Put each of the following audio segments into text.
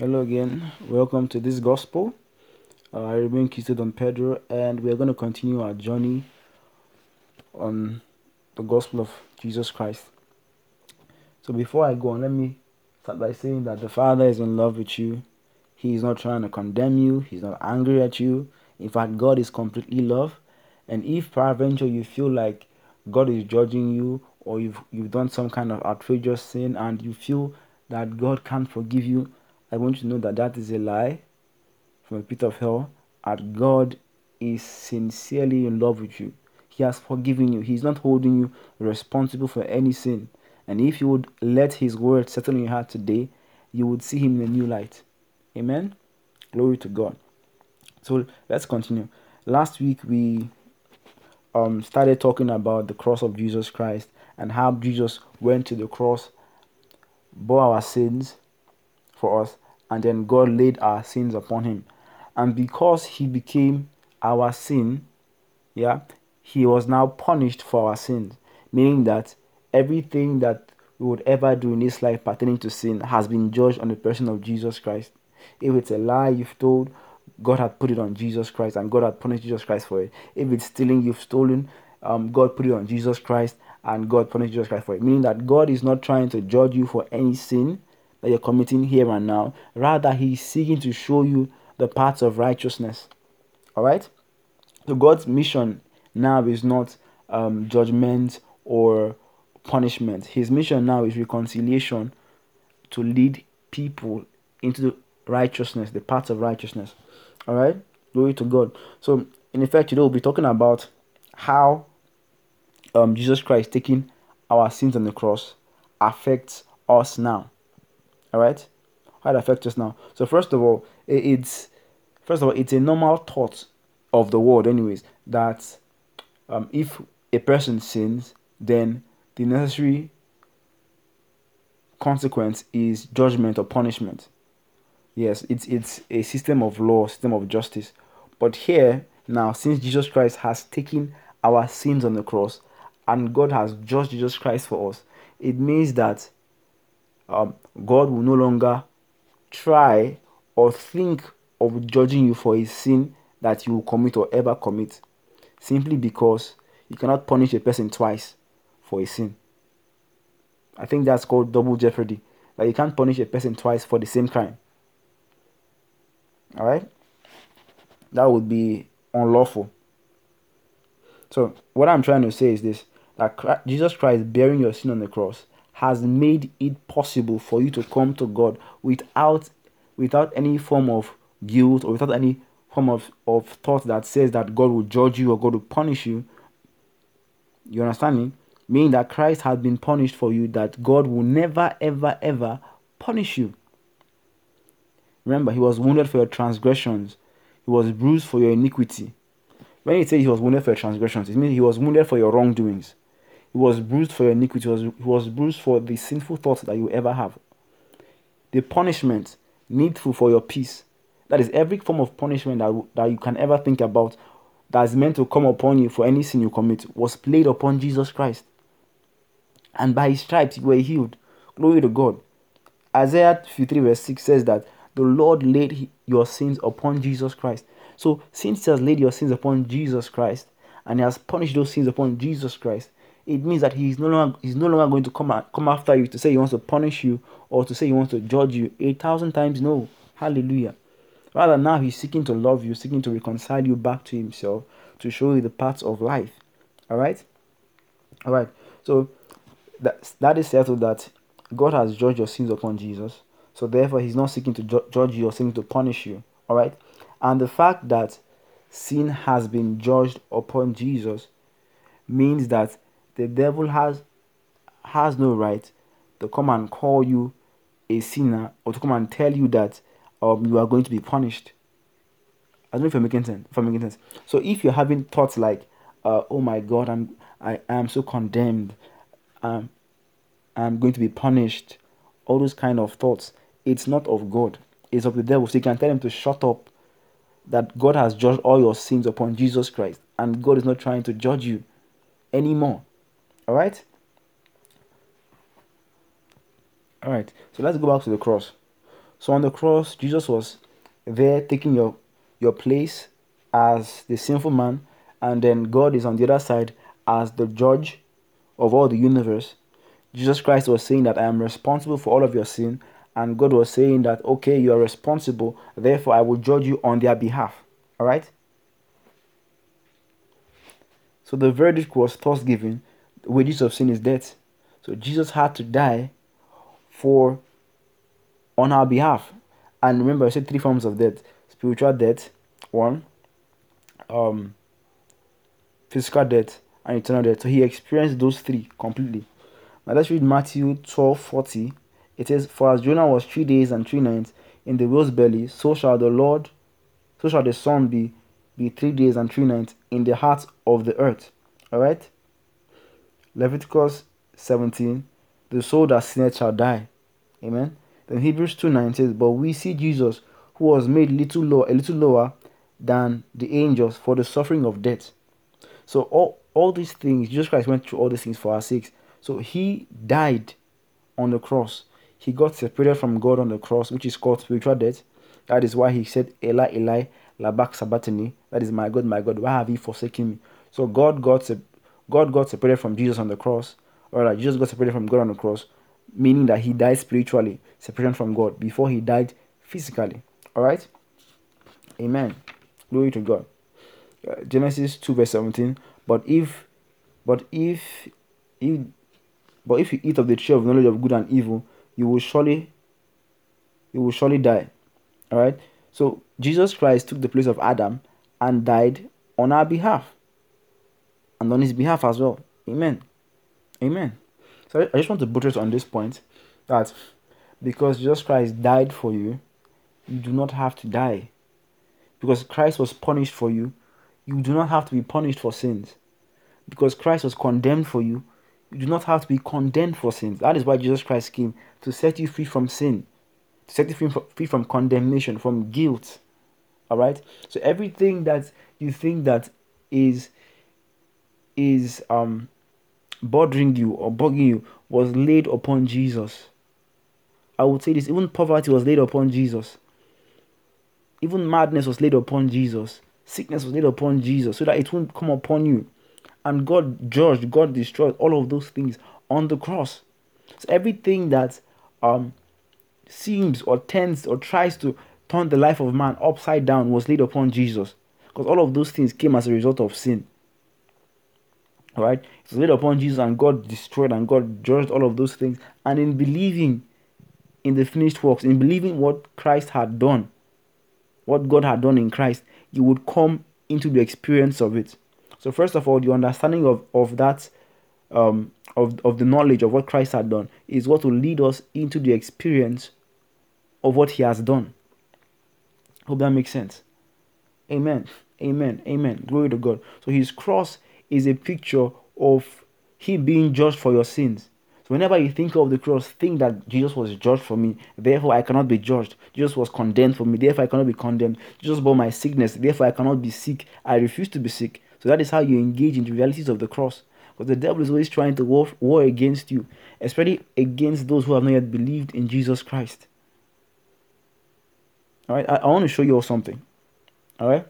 Hello again. Welcome to this gospel. Uh, I remain Kisto Don Pedro, and we are going to continue our journey on the gospel of Jesus Christ. So, before I go on, let me start by saying that the Father is in love with you. He is not trying to condemn you, He's not angry at you. In fact, God is completely love. And if peradventure you feel like God is judging you, or you've, you've done some kind of outrageous sin, and you feel that God can't forgive you, I want you to know that that is a lie from a pit of hell. And God is sincerely in love with you. He has forgiven you. He's not holding you responsible for any sin. And if you would let His word settle in your heart today, you would see Him in a new light. Amen. Glory to God. So let's continue. Last week we um, started talking about the cross of Jesus Christ and how Jesus went to the cross, bore our sins for us, and then God laid our sins upon him. And because he became our sin, yeah, he was now punished for our sins, meaning that everything that we would ever do in this life pertaining to sin has been judged on the person of Jesus Christ. If it's a lie you've told, God had put it on Jesus Christ and God had punished Jesus Christ for it. If it's stealing you've stolen, um, God put it on Jesus Christ and God punished Jesus Christ for it. Meaning that God is not trying to judge you for any sin, that you're committing here and now. Rather, He's seeking to show you the paths of righteousness. All right? So, God's mission now is not um, judgment or punishment. His mission now is reconciliation to lead people into righteousness, the paths of righteousness. All right? Glory to God. So, in effect, today we'll be talking about how um, Jesus Christ taking our sins on the cross affects us now. All right, how it affects us now. So first of all, it's first of all it's a normal thought of the world, anyways, that um, if a person sins, then the necessary consequence is judgment or punishment. Yes, it's it's a system of law, system of justice. But here now, since Jesus Christ has taken our sins on the cross, and God has judged Jesus Christ for us, it means that um, God will no longer try or think of judging you for a sin that you will commit or ever commit simply because you cannot punish a person twice for a sin. I think that's called double jeopardy. Like you can't punish a person twice for the same crime. All right? That would be unlawful. So, what I'm trying to say is this that Jesus Christ bearing your sin on the cross has made it possible for you to come to God without without any form of guilt or without any form of, of thought that says that God will judge you or God will punish you. You understand me? Meaning that Christ has been punished for you, that God will never, ever, ever punish you. Remember, he was wounded for your transgressions, he was bruised for your iniquity. When he says he was wounded for your transgressions, it means he was wounded for your wrongdoings. He was bruised for your iniquity. He was, he was bruised for the sinful thoughts that you ever have. The punishment needful for your peace. That is every form of punishment that, that you can ever think about that is meant to come upon you for any sin you commit was played upon Jesus Christ. And by his stripes you were healed. Glory to God. Isaiah 53 verse 6 says that the Lord laid your sins upon Jesus Christ. So since he has laid your sins upon Jesus Christ and he has punished those sins upon Jesus Christ, it means that he's no longer he's no longer going to come come after you to say he wants to punish you or to say he wants to judge you. A thousand times no. Hallelujah. Rather now he's seeking to love you, seeking to reconcile you back to himself, to show you the paths of life. Alright? Alright. So that that is settled that God has judged your sins upon Jesus. So therefore he's not seeking to ju- judge you or seeking to punish you. Alright? And the fact that sin has been judged upon Jesus means that the devil has has no right to come and call you a sinner or to come and tell you that um, you are going to be punished. I don't know if I'm making sense. If I'm making sense. So if you're having thoughts like, uh, "Oh my God, I'm I am so condemned," um, I'm going to be punished, all those kind of thoughts, it's not of God. It's of the devil. So you can tell him to shut up. That God has judged all your sins upon Jesus Christ, and God is not trying to judge you anymore. All right. All right. So let's go back to the cross. So on the cross, Jesus was there taking your your place as the sinful man, and then God is on the other side as the judge of all the universe. Jesus Christ was saying that I am responsible for all of your sin, and God was saying that okay, you are responsible, therefore I will judge you on their behalf. All right. So the verdict was thus given: wages of sin is death. So Jesus had to die for on our behalf. And remember, I said three forms of death: spiritual death, one, um, physical death, and eternal death. So he experienced those three completely. Now let's read Matthew 12 40. It says, For as Jonah was three days and three nights in the whale's belly, so shall the Lord, so shall the Son be, be three days and three nights in the heart of the earth. Alright? Leviticus 17, the soul that sinned shall die. Amen. Then Hebrews 2 9 says, But we see Jesus, who was made little lower, a little lower than the angels for the suffering of death. So all, all these things, Jesus Christ went through all these things for our sakes. So he died on the cross. He got separated from God on the cross, which is called spiritual death. That is why he said, Eli, Eli, labak sabatani. That is my God, my God, why have you forsaken me? So God got God got separated from Jesus on the cross, or like Jesus got separated from God on the cross, meaning that he died spiritually, separated from God before he died physically. All right. Amen. Glory to God. Uh, Genesis 2 verse 17. But if, but if, if, but if you eat of the tree of knowledge of good and evil, you will surely, you will surely die. All right. So Jesus Christ took the place of Adam and died on our behalf and on his behalf as well. Amen. Amen. So I just want to buttress on this point that because Jesus Christ died for you, you do not have to die because Christ was punished for you, you do not have to be punished for sins. Because Christ was condemned for you, you do not have to be condemned for sins. That is why Jesus Christ came to set you free from sin, to set you free from, free from condemnation, from guilt. All right. So everything that you think that is is um bothering you or bugging you was laid upon Jesus. I would say this: even poverty was laid upon Jesus. Even madness was laid upon Jesus. Sickness was laid upon Jesus so that it won't come upon you. And God judged, God destroyed all of those things on the cross. So everything that um seems or tends or tries to turn the life of man upside down was laid upon Jesus. Because all of those things came as a result of sin. Alright? It's laid upon Jesus and God destroyed and God judged all of those things. And in believing in the finished works, in believing what Christ had done, what God had done in Christ, you would come into the experience of it. So first of all, the understanding of, of that um, of, of the knowledge of what Christ had done is what will lead us into the experience of what he has done. Hope that makes sense. Amen. Amen. Amen. Glory to God. So his cross is a picture of him being judged for your sins. So whenever you think of the cross, think that Jesus was judged for me, therefore I cannot be judged. Jesus was condemned for me, therefore I cannot be condemned. Jesus bore my sickness, therefore I cannot be sick. I refuse to be sick. So that is how you engage in the realities of the cross. Because the devil is always trying to war, war against you, especially against those who have not yet believed in Jesus Christ. Alright, I, I want to show you all something. Alright?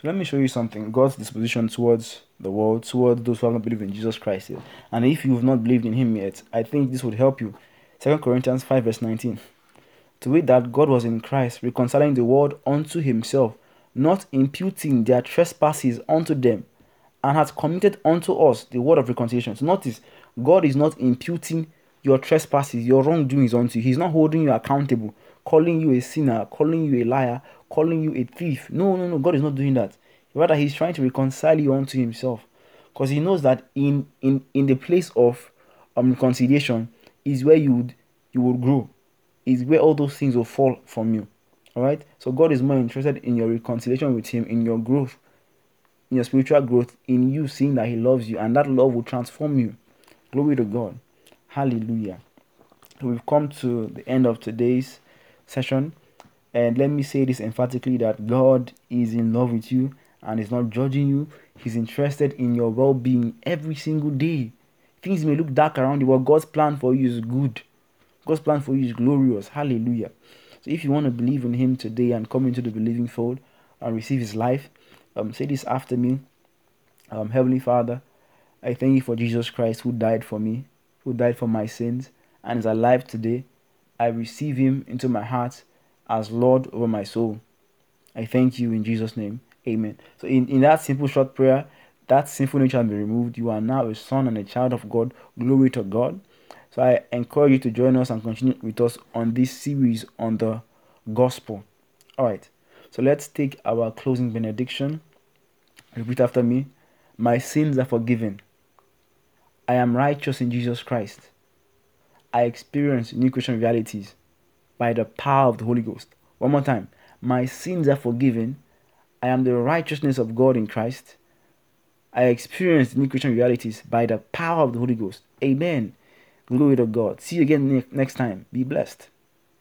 So let me show you something. God's disposition towards the world, towards those who have not believed in Jesus Christ yet. And if you've not believed in him yet, I think this would help you. 2 Corinthians 5 verse 19. To wit that God was in Christ, reconciling the world unto himself, not imputing their trespasses unto them, and has committed unto us the word of reconciliation. So notice, God is not imputing your trespasses, your wrongdoings unto you. He's not holding you accountable, calling you a sinner, calling you a liar, calling you a thief. No, no, no. God is not doing that. Rather, He's trying to reconcile you unto Himself, because He knows that in in in the place of um reconciliation is where you would you would grow, is where all those things will fall from you. All right. So God is more interested in your reconciliation with Him, in your growth, in your spiritual growth, in you seeing that He loves you, and that love will transform you. Glory to God. Hallelujah. We've come to the end of today's session. And let me say this emphatically that God is in love with you and is not judging you. He's interested in your well being every single day. Things may look dark around you, but God's plan for you is good. God's plan for you is glorious. Hallelujah. So if you want to believe in Him today and come into the believing fold and receive His life, um, say this after me. Um, Heavenly Father, I thank you for Jesus Christ who died for me, who died for my sins, and is alive today. I receive Him into my heart as Lord over my soul. I thank you in Jesus' name. Amen. So, in, in that simple short prayer, that sinful nature has been removed. You are now a son and a child of God. Glory to God. So I encourage you to join us and continue with us on this series on the gospel. All right. So let's take our closing benediction. Repeat after me. My sins are forgiven. I am righteous in Jesus Christ. I experience new Christian realities by the power of the Holy Ghost. One more time. My sins are forgiven. I am the righteousness of God in Christ. I experience new Christian realities by the power of the Holy Ghost. Amen. Glory to God. See you again next time. Be blessed.